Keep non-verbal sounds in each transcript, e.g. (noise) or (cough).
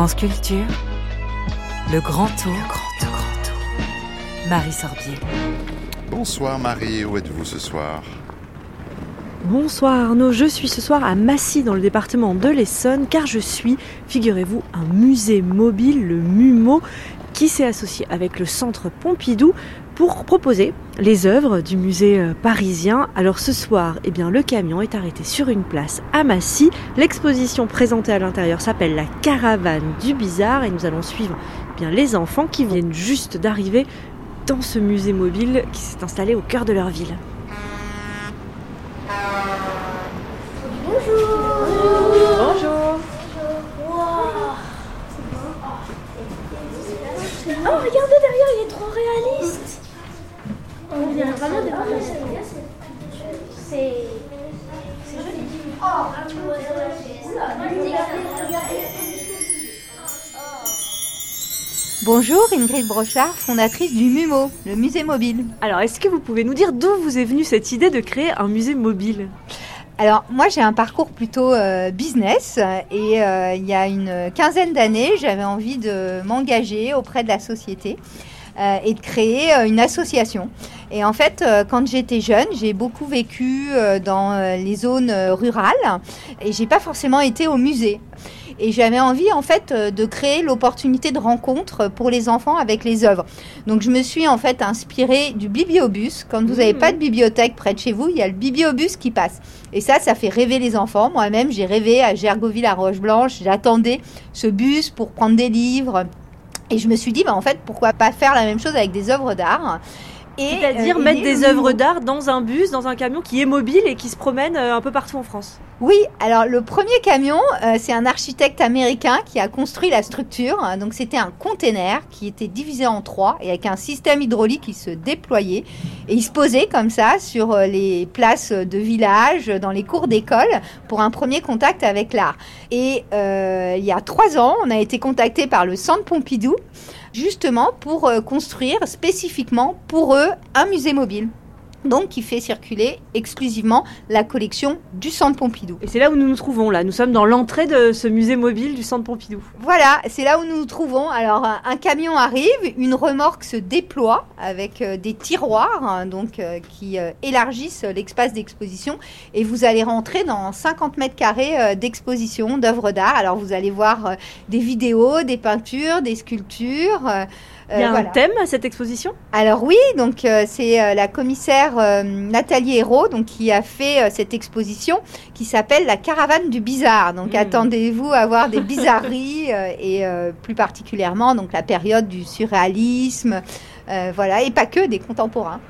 France Culture, le grand tour, grand tour, grand tour. Marie Sorbier. Bonsoir Marie, où êtes-vous ce soir? Bonsoir Arnaud, je suis ce soir à Massy dans le département de l'Essonne car je suis, figurez-vous, un musée mobile, le MUMO, qui s'est associé avec le centre Pompidou pour proposer les œuvres du musée euh, parisien. Alors ce soir, eh bien, le camion est arrêté sur une place à Massy. L'exposition présentée à l'intérieur s'appelle La caravane du bizarre et nous allons suivre eh bien, les enfants qui viennent juste d'arriver dans ce musée mobile qui s'est installé au cœur de leur ville. Vraiment des C'est. C'est joli. Bonjour, Ingrid Brochard, fondatrice du MUMO, le musée mobile. Alors, est-ce que vous pouvez nous dire d'où vous est venue cette idée de créer un musée mobile? Alors, moi j'ai un parcours plutôt euh, business et euh, il y a une quinzaine d'années, j'avais envie de m'engager auprès de la société euh, et de créer une association. Et en fait, euh, quand j'étais jeune, j'ai beaucoup vécu euh, dans euh, les zones rurales et j'ai pas forcément été au musée. Et j'avais envie en fait de créer l'opportunité de rencontre pour les enfants avec les œuvres. Donc je me suis en fait inspirée du bibliobus. Quand vous n'avez pas de bibliothèque près de chez vous, il y a le bibliobus qui passe. Et ça, ça fait rêver les enfants. Moi-même, j'ai rêvé à Gergoville à Roche-Blanche. J'attendais ce bus pour prendre des livres. Et je me suis dit, bah, en fait, pourquoi pas faire la même chose avec des œuvres d'art C'est-à-dire euh, mettre des œuvres d'art dans un bus, dans un camion qui est mobile et qui se promène euh, un peu partout en France. Oui, alors le premier camion, euh, c'est un architecte américain qui a construit la structure. Donc c'était un container qui était divisé en trois et avec un système hydraulique qui se déployait. Et il se posait comme ça sur euh, les places de village, dans les cours d'école, pour un premier contact avec l'art. Et euh, il y a trois ans, on a été contacté par le Centre Pompidou, justement pour euh, construire spécifiquement pour eux un musée mobile. Donc, qui fait circuler exclusivement la collection du Centre Pompidou. Et c'est là où nous nous trouvons, là. Nous sommes dans l'entrée de ce musée mobile du Centre Pompidou. Voilà, c'est là où nous nous trouvons. Alors, un, camion arrive, une remorque se déploie avec euh, des tiroirs hein, donc, euh, qui euh, élargissent l'espace d'exposition et vous allez rentrer dans 50 mètres carrés euh, d'exposition d'œuvres d'art. Alors, vous allez voir des vidéos, des peintures, des sculptures. Euh, Il y a euh, un voilà. thème à cette exposition? Alors oui, donc euh, c'est euh, la commissaire euh, Nathalie Hérault donc qui a fait euh, cette exposition qui s'appelle la caravane du bizarre. Donc Mm. attendez-vous à voir des bizarreries euh, et euh, plus particulièrement donc la période du surréalisme, euh, voilà et pas que des contemporains.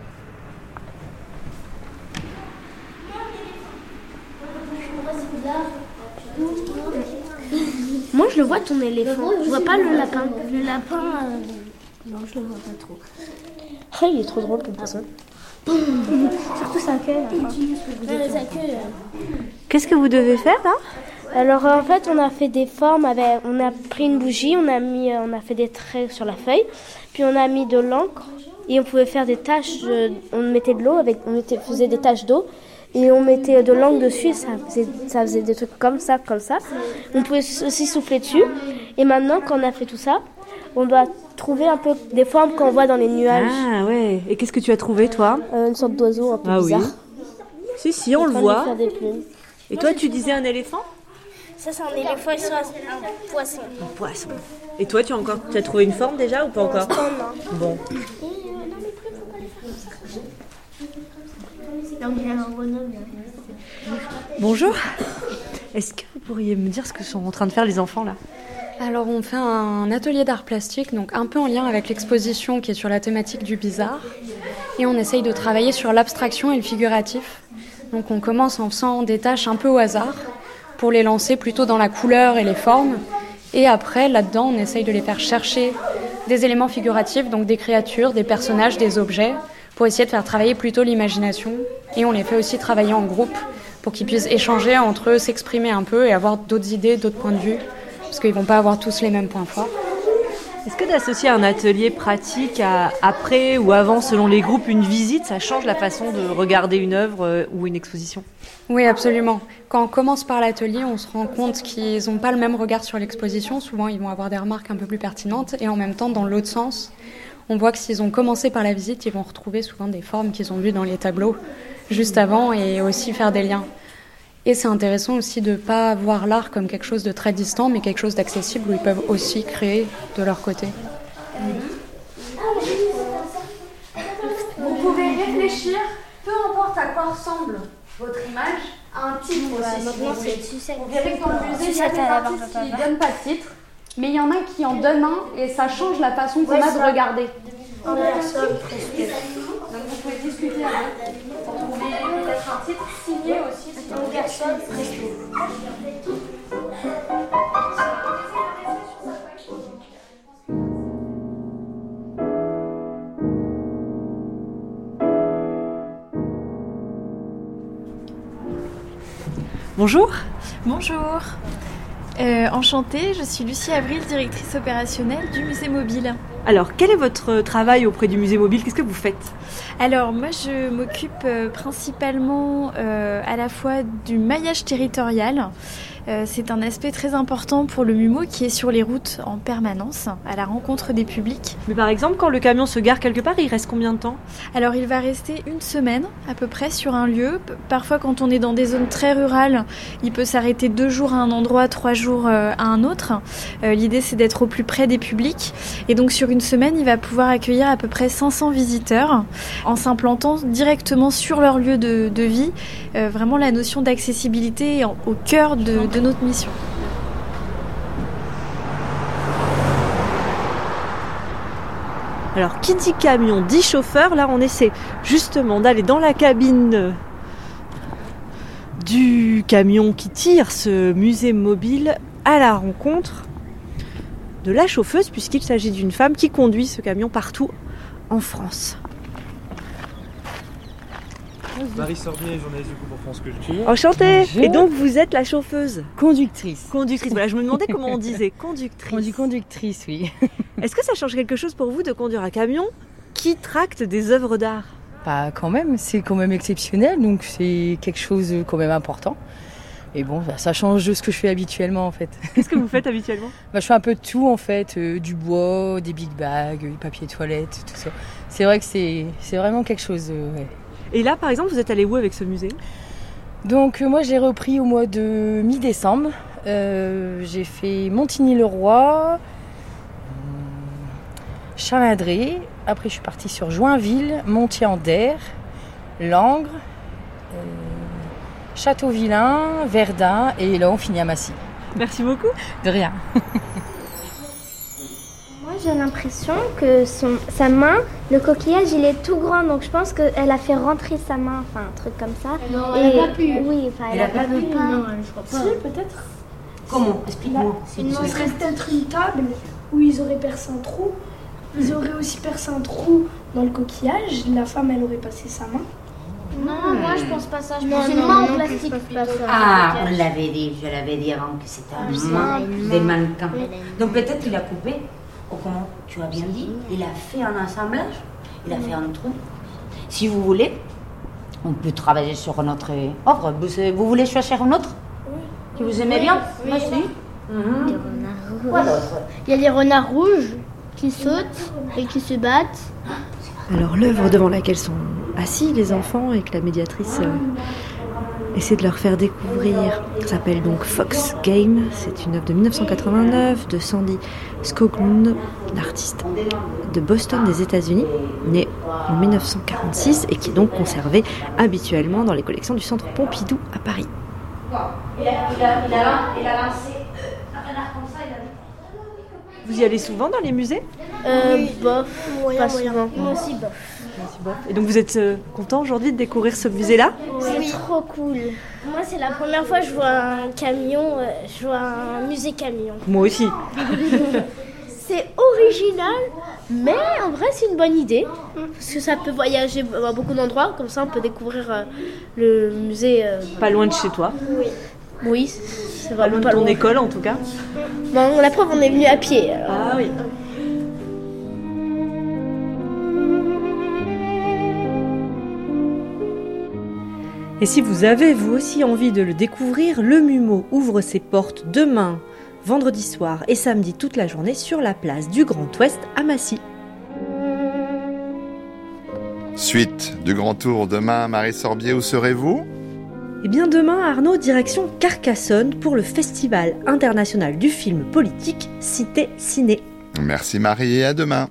Moi, je le vois ton éléphant. Je vois pas le lapin. Le lapin. euh, Non, je le vois pas trop. Ah, il est trop drôle comme personne. (laughs) Surtout sa queue. Qu'est-ce que vous devez faire, là? Alors en fait, on a fait des formes avec, on a pris une bougie, on a mis, euh, on a fait des traits sur la feuille, puis on a mis de l'encre et on pouvait faire des taches. on mettait de l'eau avec, on mettait, faisait des taches d'eau et on mettait de l'encre dessus et ça faisait, ça faisait des trucs comme ça, comme ça. On pouvait aussi souffler dessus. Et maintenant, quand on a fait tout ça, on doit trouver un peu des formes qu'on voit dans les nuages, Ah ouais. Et qu'est-ce que tu as trouvé, toi? Euh, une sorte d'oiseau un peu Ah oui. Si, si, on le voit. des. Et toi, tu disais un éléphant? Ça, c'est un éléphant et ça, c'est un poisson. Un poisson. Et toi, tu as encore, tu as trouvé une forme déjà ou pas encore? Bon. Bonjour. Est-ce que vous pourriez me dire ce que sont en train de faire les enfants là? Alors on fait un atelier d'art plastique, donc un peu en lien avec l'exposition qui est sur la thématique du bizarre. Et on essaye de travailler sur l'abstraction et le figuratif. Donc on commence en faisant des tâches un peu au hasard pour les lancer plutôt dans la couleur et les formes. Et après, là-dedans, on essaye de les faire chercher des éléments figuratifs, donc des créatures, des personnages, des objets, pour essayer de faire travailler plutôt l'imagination. Et on les fait aussi travailler en groupe pour qu'ils puissent échanger entre eux, s'exprimer un peu et avoir d'autres idées, d'autres points de vue, parce qu'ils vont pas avoir tous les mêmes points forts. Est-ce que d'associer un atelier pratique à après ou avant, selon les groupes, une visite, ça change la façon de regarder une œuvre euh, ou une exposition? Oui, absolument. Quand on commence par l'atelier, on se rend compte qu'ils n'ont pas le même regard sur l'exposition. Souvent, ils vont avoir des remarques un peu plus pertinentes. Et en même temps, dans l'autre sens, on voit que s'ils ont commencé par la visite, ils vont retrouver souvent des formes qu'ils ont vues dans les tableaux juste avant et aussi faire des liens. Et c'est intéressant aussi de ne pas voir l'art comme quelque chose de très distant, mais quelque chose d'accessible où ils peuvent aussi créer de leur côté. Vous pouvez réfléchir, peu importe à quoi ressemble votre image, à un titre aussi. si vous verrez que dans le musée, il y a des artistes qui ne donnent pas de titre, mais il y en a qui en donnent un et ça change la façon qu'on a de regarder. Donc vous pouvez discuter avec un titre signé aussi. voulez. Bonjour. Bonjour. Euh, enchantée, je suis Lucie Avril, directrice opérationnelle du musée mobile. Alors, quel est votre travail auprès du musée mobile? Qu'est-ce que vous faites? Alors moi je m'occupe euh, principalement euh, à la fois du maillage territorial. Euh, c'est un aspect très important pour le MUMO qui est sur les routes en permanence, à la rencontre des publics. Mais par exemple, quand le camion se gare quelque part, il reste combien de temps? Alors il va rester une semaine à peu près sur un lieu. Parfois quand on est dans des zones très rurales, il peut s'arrêter deux jours à un endroit, trois jours euh, à un autre. Euh, L'idée c'est d'être au plus près des publics. Et donc sur une semaine, il va pouvoir accueillir à peu près 500 visiteurs en s'implantant directement sur leur lieu de, de vie. Vraiment la notion d'accessibilité au cœur de, de mission. Alors, qui dit camion dit chauffeur. Là, on essaie justement d'aller dans la cabine du camion qui tire ce musée mobile à la rencontre de la chauffeuse, puisqu'il s'agit d'une femme qui conduit ce camion partout en France. Marie Sorbier, journaliste du groupe pour France Culture. Enchantée Bonjour. Et donc, vous êtes la chauffeuse Conductrice. Conductrice. Voilà, je me demandais comment on disait. Conductrice. On dit conductrice, oui. (laughs) Est-ce que ça change quelque chose pour vous de conduire un camion qui tracte des œuvres d'art? Pas quand même, c'est quand même exceptionnel, donc c'est quelque chose quand même important. Et bon, bah, ça change de ce que je fais habituellement en fait. Qu'est-ce que vous faites (laughs) habituellement? Bah, je fais un peu de tout en fait, euh, du bois, des big bags, du papier toilette, tout ça. C'est vrai que c'est c'est vraiment quelque chose. euh, ouais. Et là, par exemple, vous êtes allé où avec ce musée? Donc euh, moi j'ai repris au mois de mi-décembre. Euh, j'ai fait Montigny-le-Roi, hum, Chalandré. Après je suis partie sur Joinville, Montier-en-Der, Langres, euh, Château-Vilain, Verdun et là on finit à Massy. Merci beaucoup. De rien. (laughs) Moi, j'ai l'impression que son, sa main, le coquillage, il est tout grand, donc je pense qu'elle a fait rentrer sa main, enfin un truc comme ça. Non, elle n'a pas pu. Oui, enfin, elle, Elle a a pas pas pu. Non, je crois pas. Si, peut-être. Comment Explique-moi. Il serait peut-être une table où ils auraient percé un trou. Ils auraient aussi percé un trou dans le coquillage. La femme, elle aurait passé sa main. Non, moi je pense pas ça. Je Non, pense une main en non, plastique. Ah, on l'avait dit, je l'avais dit avant que c'était un une des main. mannequins. Donc peut-être qu'il a coupé, comment tu as bien dit, il a fait un assemblage, il a fait un trou. Si vous voulez, on peut travailler sur notre œuvre. Vous, vous voulez choisir une autre Que vous aimez bien Oui. Moi aussi. Mhm. D'autre? Il y a les renards rouges qui sautent et qui se battent. Alors, l'œuvre devant laquelle sont assis les enfants et que la médiatrice euh, essaie de leur faire découvrir s'appelle donc Fox Game. C'est une œuvre de 1989 de Sandy Skoglund, l'artiste de Boston des États-Unis, né en 1946 et qui est donc conservée habituellement dans les collections du Centre Pompidou à Paris il a lancé euh, un renard comme ça, il a dit. Vous y allez souvent dans les musées Euh, bof, pas souvent. Moi aussi, bof. Et donc vous êtes euh, content aujourd'hui de découvrir ce musée-là? C'est trop cool. Moi, c'est la première fois que je vois un camion, euh, je vois un musée camion. Moi aussi. (laughs) C'est original, mais en vrai, c'est une bonne idée. Parce que ça peut voyager à beaucoup d'endroits, comme ça, on peut découvrir euh, le musée. euh, Pas loin de chez toi, Oui, c'est vraiment pas ton école en tout cas la preuve, on est venu à pied. Euh. Ah oui. Et si vous avez vous aussi envie de le découvrir, le MUMO ouvre ses portes demain, vendredi soir et samedi toute la journée sur la place du Grand Ouest à Massy. Suite du Grand Tour demain, Marie Sorbier, où serez-vous? Eh bien demain, Arnaud, direction Carcassonne pour le Festival international du film politique Cité Ciné. Merci Marie et à demain.